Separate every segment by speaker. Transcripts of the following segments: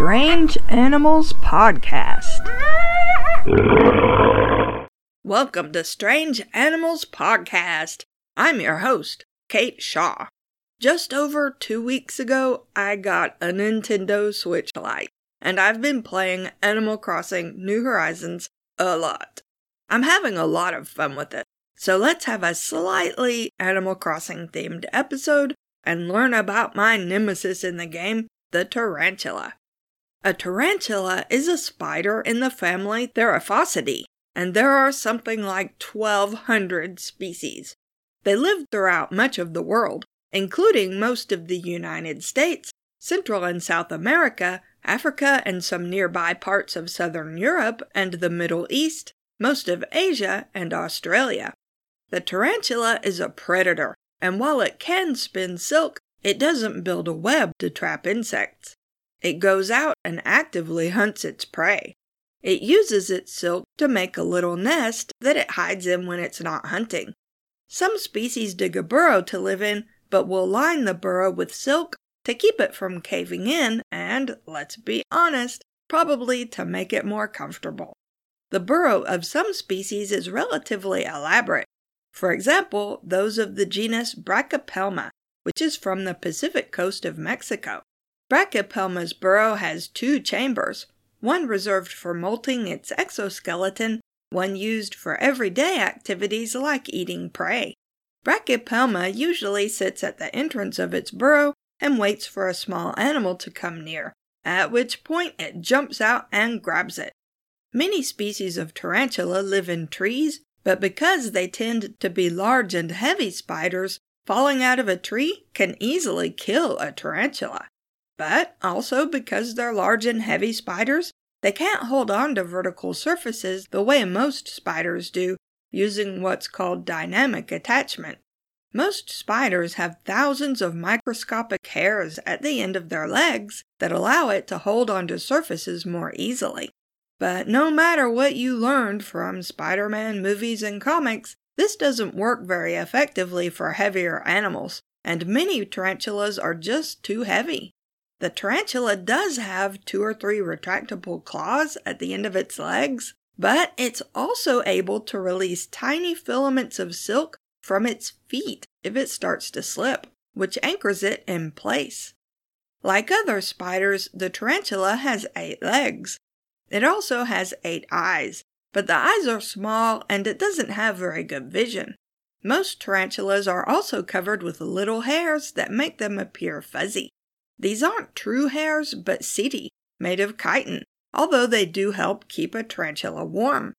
Speaker 1: Strange Animals Podcast. Welcome to Strange Animals Podcast. I'm your host, Kate Shaw. Just over two weeks ago, I got a Nintendo Switch Lite, and I've been playing Animal Crossing New Horizons a lot. I'm having a lot of fun with it, so let's have a slightly Animal Crossing themed episode and learn about my nemesis in the game, the tarantula. A tarantula is a spider in the family Theraphosidae, and there are something like 1,200 species. They live throughout much of the world, including most of the United States, Central and South America, Africa, and some nearby parts of Southern Europe and the Middle East, most of Asia, and Australia. The tarantula is a predator, and while it can spin silk, it doesn't build a web to trap insects. It goes out and actively hunts its prey. It uses its silk to make a little nest that it hides in when it's not hunting. Some species dig a burrow to live in, but will line the burrow with silk to keep it from caving in and, let's be honest, probably to make it more comfortable. The burrow of some species is relatively elaborate. For example, those of the genus Brachypelma, which is from the Pacific coast of Mexico. Brachypelma's burrow has two chambers, one reserved for molting its exoskeleton, one used for everyday activities like eating prey. Brachypelma usually sits at the entrance of its burrow and waits for a small animal to come near, at which point it jumps out and grabs it. Many species of tarantula live in trees, but because they tend to be large and heavy spiders, falling out of a tree can easily kill a tarantula. But also because they're large and heavy spiders, they can't hold on to vertical surfaces the way most spiders do, using what's called dynamic attachment. Most spiders have thousands of microscopic hairs at the end of their legs that allow it to hold onto surfaces more easily. But no matter what you learned from Spider Man movies and comics, this doesn't work very effectively for heavier animals, and many tarantulas are just too heavy. The tarantula does have two or three retractable claws at the end of its legs, but it's also able to release tiny filaments of silk from its feet if it starts to slip, which anchors it in place. Like other spiders, the tarantula has eight legs. It also has eight eyes, but the eyes are small and it doesn't have very good vision. Most tarantulas are also covered with little hairs that make them appear fuzzy. These aren't true hairs, but setae, made of chitin, although they do help keep a tarantula warm.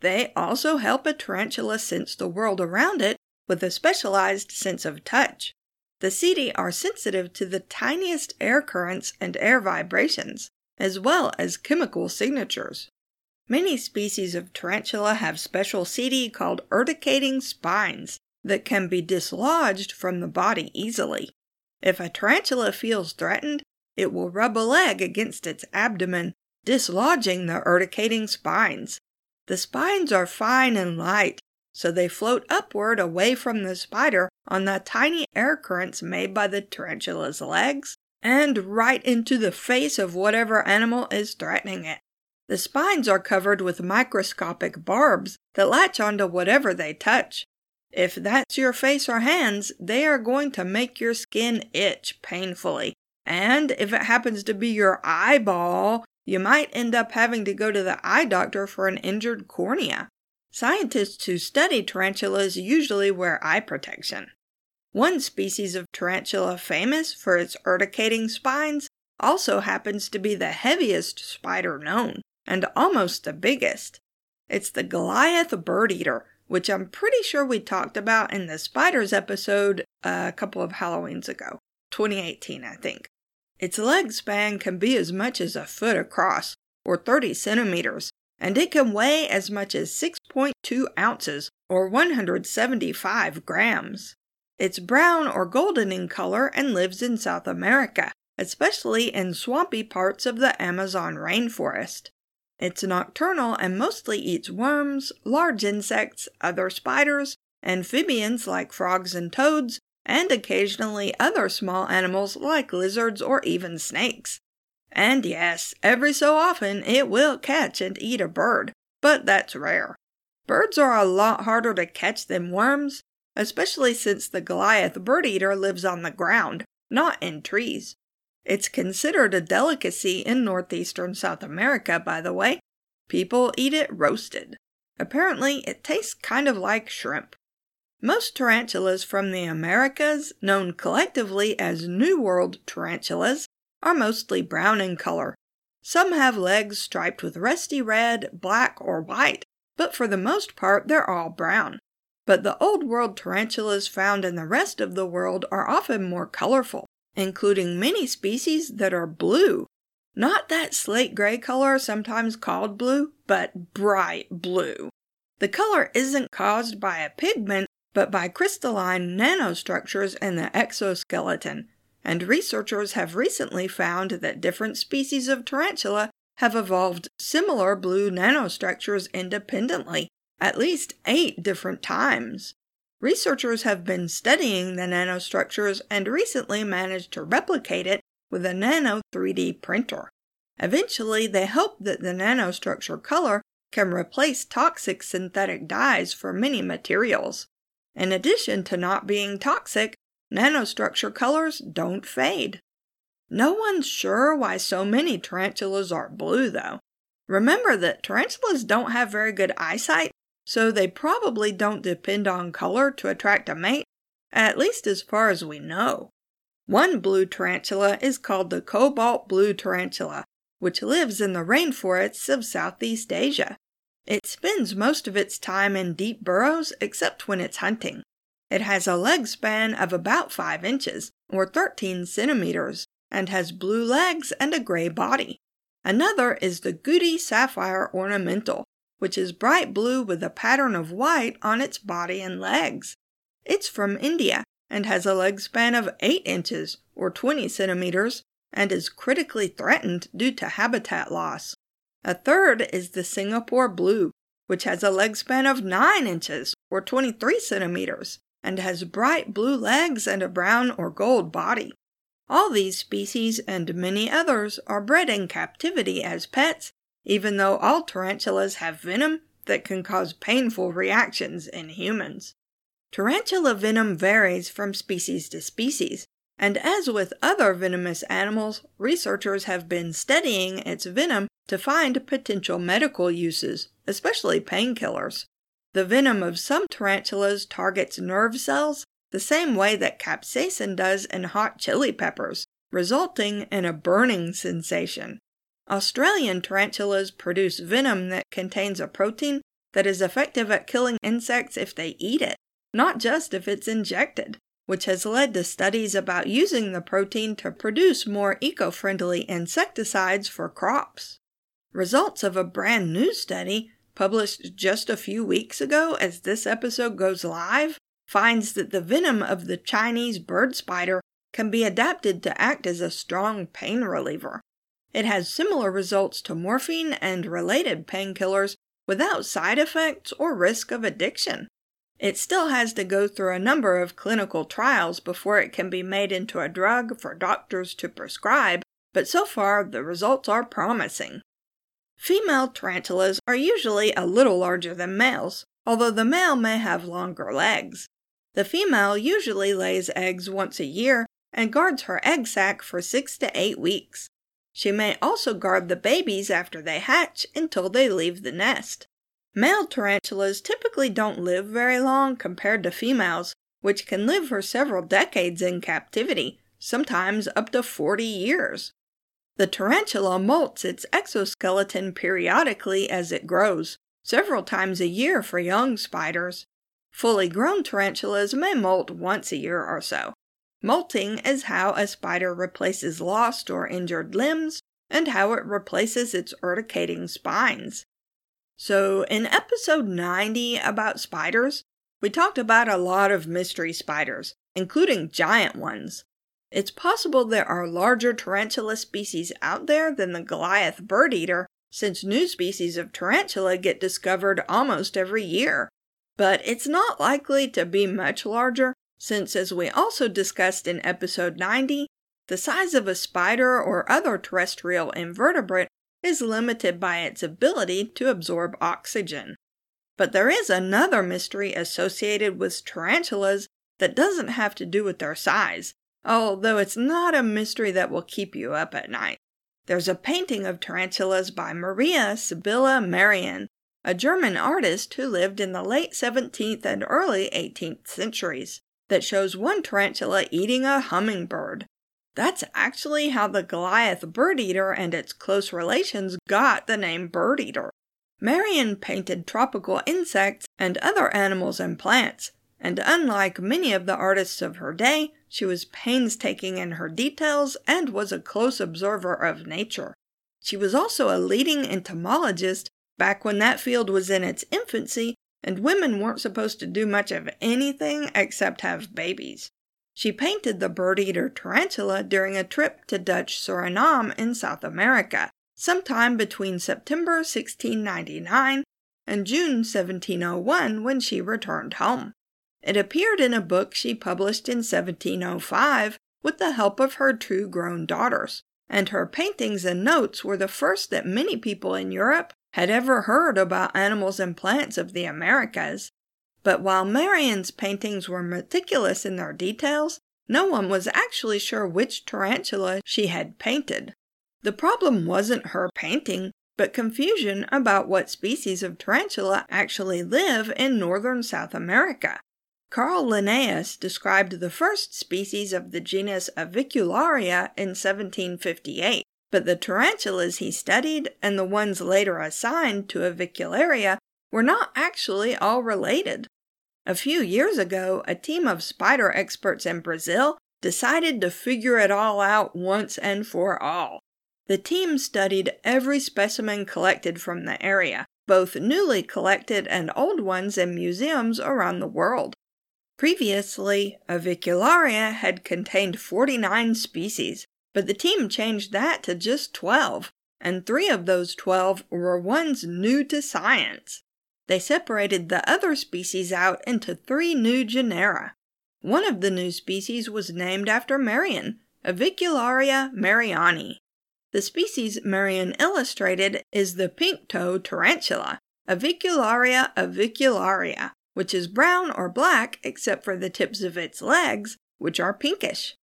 Speaker 1: They also help a tarantula sense the world around it with a specialized sense of touch. The setae are sensitive to the tiniest air currents and air vibrations, as well as chemical signatures. Many species of tarantula have special setae called urticating spines that can be dislodged from the body easily. If a tarantula feels threatened, it will rub a leg against its abdomen, dislodging the urticating spines. The spines are fine and light, so they float upward away from the spider on the tiny air currents made by the tarantula's legs and right into the face of whatever animal is threatening it. The spines are covered with microscopic barbs that latch onto whatever they touch. If that's your face or hands, they are going to make your skin itch painfully. And if it happens to be your eyeball, you might end up having to go to the eye doctor for an injured cornea. Scientists who study tarantulas usually wear eye protection. One species of tarantula famous for its urticating spines also happens to be the heaviest spider known, and almost the biggest. It's the Goliath bird eater, which I'm pretty sure we talked about in the spiders episode uh, a couple of Halloweens ago, 2018, I think. Its leg span can be as much as a foot across, or 30 centimeters, and it can weigh as much as 6.2 ounces, or 175 grams. It's brown or golden in color and lives in South America, especially in swampy parts of the Amazon rainforest. It's nocturnal and mostly eats worms, large insects, other spiders, amphibians like frogs and toads, and occasionally other small animals like lizards or even snakes. And yes, every so often it will catch and eat a bird, but that's rare. Birds are a lot harder to catch than worms, especially since the Goliath bird eater lives on the ground, not in trees. It's considered a delicacy in northeastern South America, by the way. People eat it roasted. Apparently, it tastes kind of like shrimp. Most tarantulas from the Americas, known collectively as New World tarantulas, are mostly brown in color. Some have legs striped with rusty red, black, or white, but for the most part they're all brown. But the Old World tarantulas found in the rest of the world are often more colorful, including many species that are blue. Not that slate gray color sometimes called blue, but bright blue. The color isn't caused by a pigment, but by crystalline nanostructures in the exoskeleton, and researchers have recently found that different species of tarantula have evolved similar blue nanostructures independently, at least eight different times. Researchers have been studying the nanostructures and recently managed to replicate it with a nano 3D printer. Eventually, they hope that the nanostructure color can replace toxic synthetic dyes for many materials. In addition to not being toxic, nanostructure colors don't fade. No one's sure why so many tarantulas are blue, though. Remember that tarantulas don't have very good eyesight, so they probably don't depend on color to attract a mate, at least as far as we know. One blue tarantula is called the cobalt blue tarantula, which lives in the rainforests of Southeast Asia. It spends most of its time in deep burrows except when it's hunting. It has a leg span of about 5 inches, or 13 centimeters, and has blue legs and a gray body. Another is the Gooty Sapphire Ornamental, which is bright blue with a pattern of white on its body and legs. It's from India and has a leg span of 8 inches or 20 centimeters and is critically threatened due to habitat loss. A third is the Singapore Blue, which has a leg span of 9 inches or 23 centimeters and has bright blue legs and a brown or gold body. All these species and many others are bred in captivity as pets, even though all tarantulas have venom that can cause painful reactions in humans. Tarantula venom varies from species to species, and as with other venomous animals, researchers have been studying its venom to find potential medical uses, especially painkillers. The venom of some tarantulas targets nerve cells the same way that capsaicin does in hot chili peppers, resulting in a burning sensation. Australian tarantulas produce venom that contains a protein that is effective at killing insects if they eat it, not just if it's injected, which has led to studies about using the protein to produce more eco friendly insecticides for crops. Results of a brand new study, published just a few weeks ago as this episode goes live, finds that the venom of the Chinese bird spider can be adapted to act as a strong pain reliever. It has similar results to morphine and related painkillers without side effects or risk of addiction. It still has to go through a number of clinical trials before it can be made into a drug for doctors to prescribe, but so far the results are promising. Female tarantulas are usually a little larger than males, although the male may have longer legs. The female usually lays eggs once a year and guards her egg sac for six to eight weeks. She may also guard the babies after they hatch until they leave the nest. Male tarantulas typically don't live very long compared to females, which can live for several decades in captivity, sometimes up to 40 years. The tarantula molts its exoskeleton periodically as it grows, several times a year for young spiders. Fully grown tarantulas may molt once a year or so. Molting is how a spider replaces lost or injured limbs and how it replaces its urticating spines. So, in episode 90 about spiders, we talked about a lot of mystery spiders, including giant ones. It's possible there are larger tarantula species out there than the Goliath bird eater, since new species of tarantula get discovered almost every year but it's not likely to be much larger since, as we also discussed in episode 90, The size of a spider or other terrestrial invertebrate is limited by its ability to absorb oxygen. But there is another mystery associated with tarantulas that doesn't have to do with their size, although it's not a mystery that will keep you up at night. There's a painting of tarantulas by Maria Sibylla Merian, a German artist who lived in the late 17th and early 18th centuries, that shows one tarantula eating a hummingbird. That's actually how the Goliath bird eater and its close relations got the name bird eater. Merian painted tropical insects and other animals and plants, and unlike many of the artists of her day, she was painstaking in her details and was a close observer of nature. She was also a leading entomologist back when that field was in its infancy and women weren't supposed to do much of anything except have babies. She painted the bird eater tarantula during a trip to Dutch Suriname in South America, sometime between September 1699 and June 1701 when she returned home. It appeared in a book she published in 1705 with the help of her two grown daughters, and her paintings and notes were the first that many people in Europe had ever heard about animals and plants of the Americas. But while Merian's paintings were meticulous in their details, no one was actually sure which tarantula she had painted. The problem wasn't her painting, but confusion about what species of tarantula actually live in northern South America. Carl Linnaeus described the first species of the genus Avicularia in 1758, but the tarantulas he studied and the ones later assigned to Avicularia were not actually all related. A few years ago, a team of spider experts in Brazil decided to figure it all out once and for all. The team studied every specimen collected from the area, both newly collected and old ones in museums around the world. Previously, Avicularia had contained 49 species, but the team changed that to just 12, and three of those 12 were ones new to science. They separated the other species out into three new genera. One of the new species was named after Merian, Avicularia meriani. The species Merian illustrated is the pink-toe tarantula, Avicularia avicularia, which is brown or black except for the tips of its legs, which are pinkish.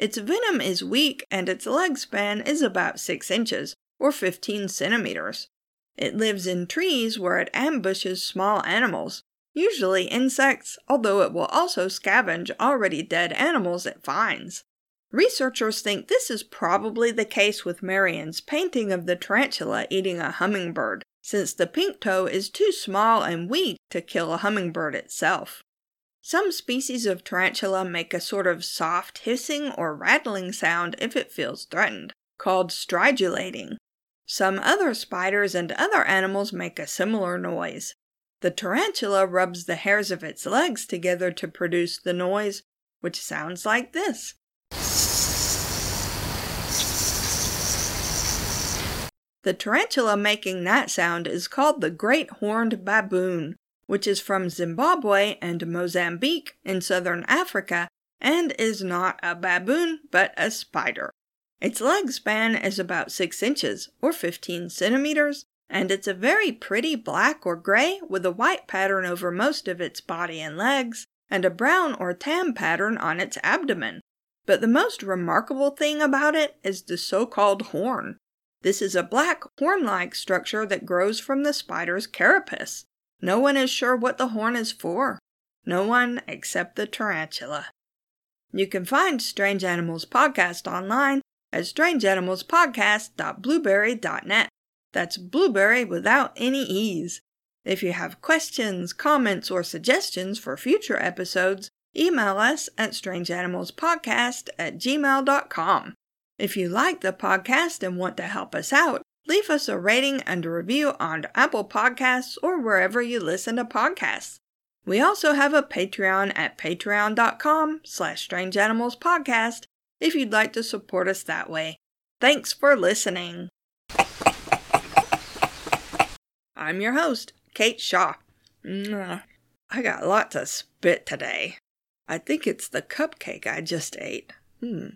Speaker 1: Its venom is weak and its leg span is about 6 inches, or 15 centimeters. It lives in trees where it ambushes small animals, usually insects, although it will also scavenge already dead animals it finds. Researchers think this is probably the case with Merian's painting of the tarantula eating a hummingbird, since the pink toe is too small and weak to kill a hummingbird itself. Some species of tarantula make a sort of soft hissing or rattling sound if it feels threatened, called stridulating. Some other spiders and other animals make a similar noise. The tarantula rubs the hairs of its legs together to produce the noise, which sounds like this. The tarantula making that sound is called the great horned baboon, which is from Zimbabwe and Mozambique in southern Africa and is not a baboon but a spider. Its leg span is about 6 inches or 15 centimeters, and it's a very pretty black or gray with a white pattern over most of its body and legs, and a brown or tan pattern on its abdomen. But the most remarkable thing about it is the so called horn. This is a black horn like structure that grows from the spider's carapace. No one is sure what the horn is for. No one except the tarantula. You can find Strange Animals Podcast online at strangeanimalspodcast.blubrry.net. That's blueberry without any E's. If you have questions, comments, or suggestions for future episodes, email us at strangeanimalspodcast at gmail.com. If you like the podcast and want to help us out, leave us a rating and a review on Apple Podcasts or wherever you listen to podcasts. We also have a Patreon at patreon.com slash strangeanimalspodcast if you'd like to support us that way. Thanks for listening. I'm your host, Kate Shaw. I got lots of spit today. I think it's the cupcake I just ate. Hmm.